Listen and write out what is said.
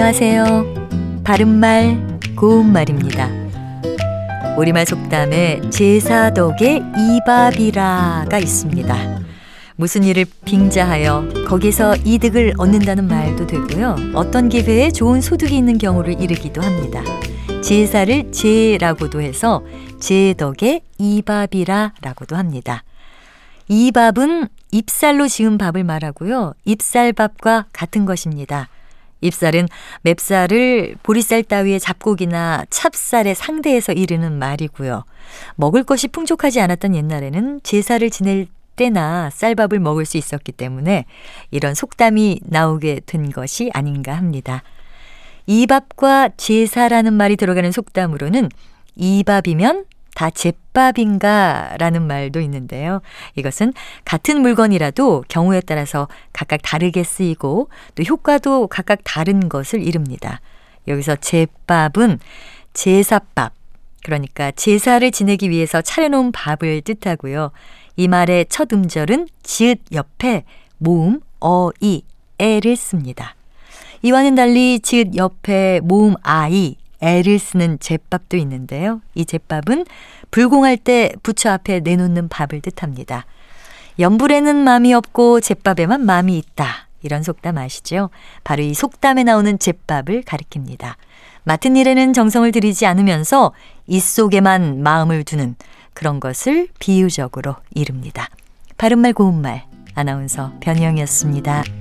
안녕하세요. 바른말, 고운말입니다. 우리말 속담에 제사덕에 이밥이라가 있습니다. 무슨 일을 빙자하여 거기서 이득을 얻는다는 말도 되고요. 어떤 기회에 좋은 소득이 있는 경우를 이르기도 합니다. 제사를 제라고도 해서 제덕에 이밥이라라고도 합니다. 이밥은 잎살로 지은 밥을 말하고요. 잎살밥과 같은 것입니다. 잎살은 맵쌀을 보리쌀 따위의 잡곡이나 찹쌀에 상대해서 이르는 말이고요. 먹을 것이 풍족하지 않았던 옛날에는 제사를 지낼 때나 쌀밥을 먹을 수 있었기 때문에 이런 속담이 나오게 된 것이 아닌가 합니다. 이밥과 제사라는 말이 들어가는 속담으로는 이밥이면 다 제밥인가 라는 말도 있는데요. 이것은 같은 물건이라도 경우에 따라서 각각 다르게 쓰이고 또 효과도 각각 다른 것을 이릅니다. 여기서 제밥은 제사밥, 그러니까 제사를 지내기 위해서 차려놓은 밥을 뜻하고요. 이 말의 첫 음절은 지읒 옆에 모음, 어, 이, 에를 씁니다. 이와는 달리 지읒 옆에 모음, 아이, 애를 쓰는 제밥도 있는데요. 이 제밥은 불공할 때 부처 앞에 내놓는 밥을 뜻합니다. 연불에는 마음이 없고 제밥에만 마음이 있다. 이런 속담 아시죠? 바로 이 속담에 나오는 제밥을 가리킵니다. 맡은 일에는 정성을 들이지 않으면서 이 속에만 마음을 두는 그런 것을 비유적으로 이릅니다. 바른말 고운말 아나운서 변희영이었습니다.